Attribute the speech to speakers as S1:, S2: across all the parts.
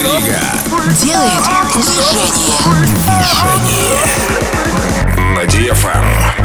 S1: Рига делает движение. Движение. На DFM.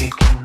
S2: taking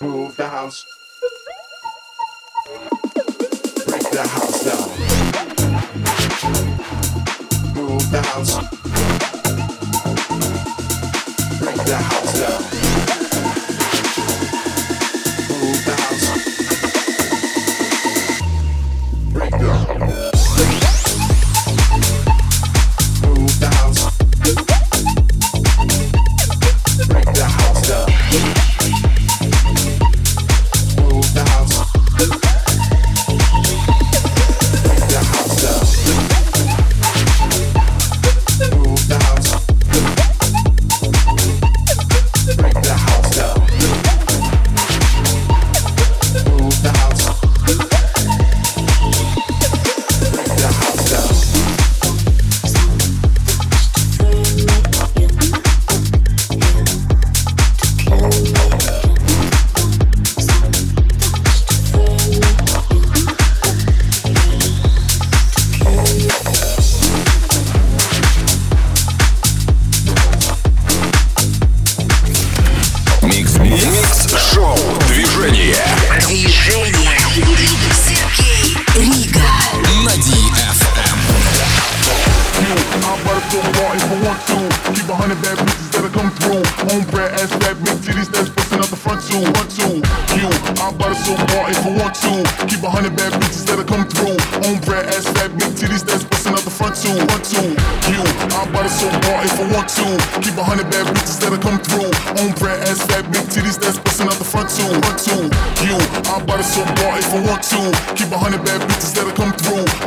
S2: Move the house. Break the house down. Move the house. Break the house down. Move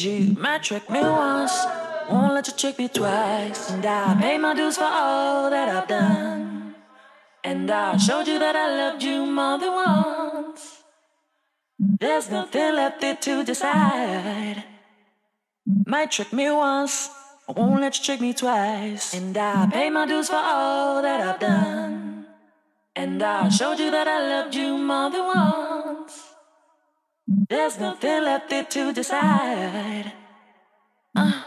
S2: you might trick me once, won't let you trick me twice. And I paid my dues for all that I've done. And I showed you that I loved you more than once. There's nothing left there to decide. Might trick me once, won't let you trick me twice. And I paid my dues for all that I've done. And I showed you that I loved you more than once. There's nothing left there to decide. Uh,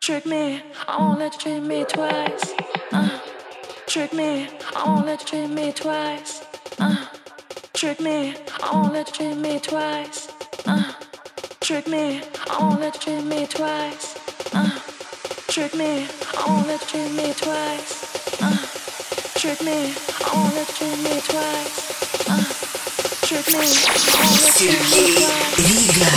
S2: trick me, I won't let you treat me twice. Uh, trick me, I won't let you treat me twice. Uh, trick me, I won't let you treat me twice. Uh, trick me, I won't let you treat me twice. Uh, trick me, I won't let you treat me twice. Uh, trick me, I won't let you treat me twice. Uh, Сергей Рига.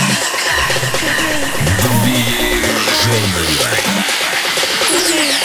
S2: Движение.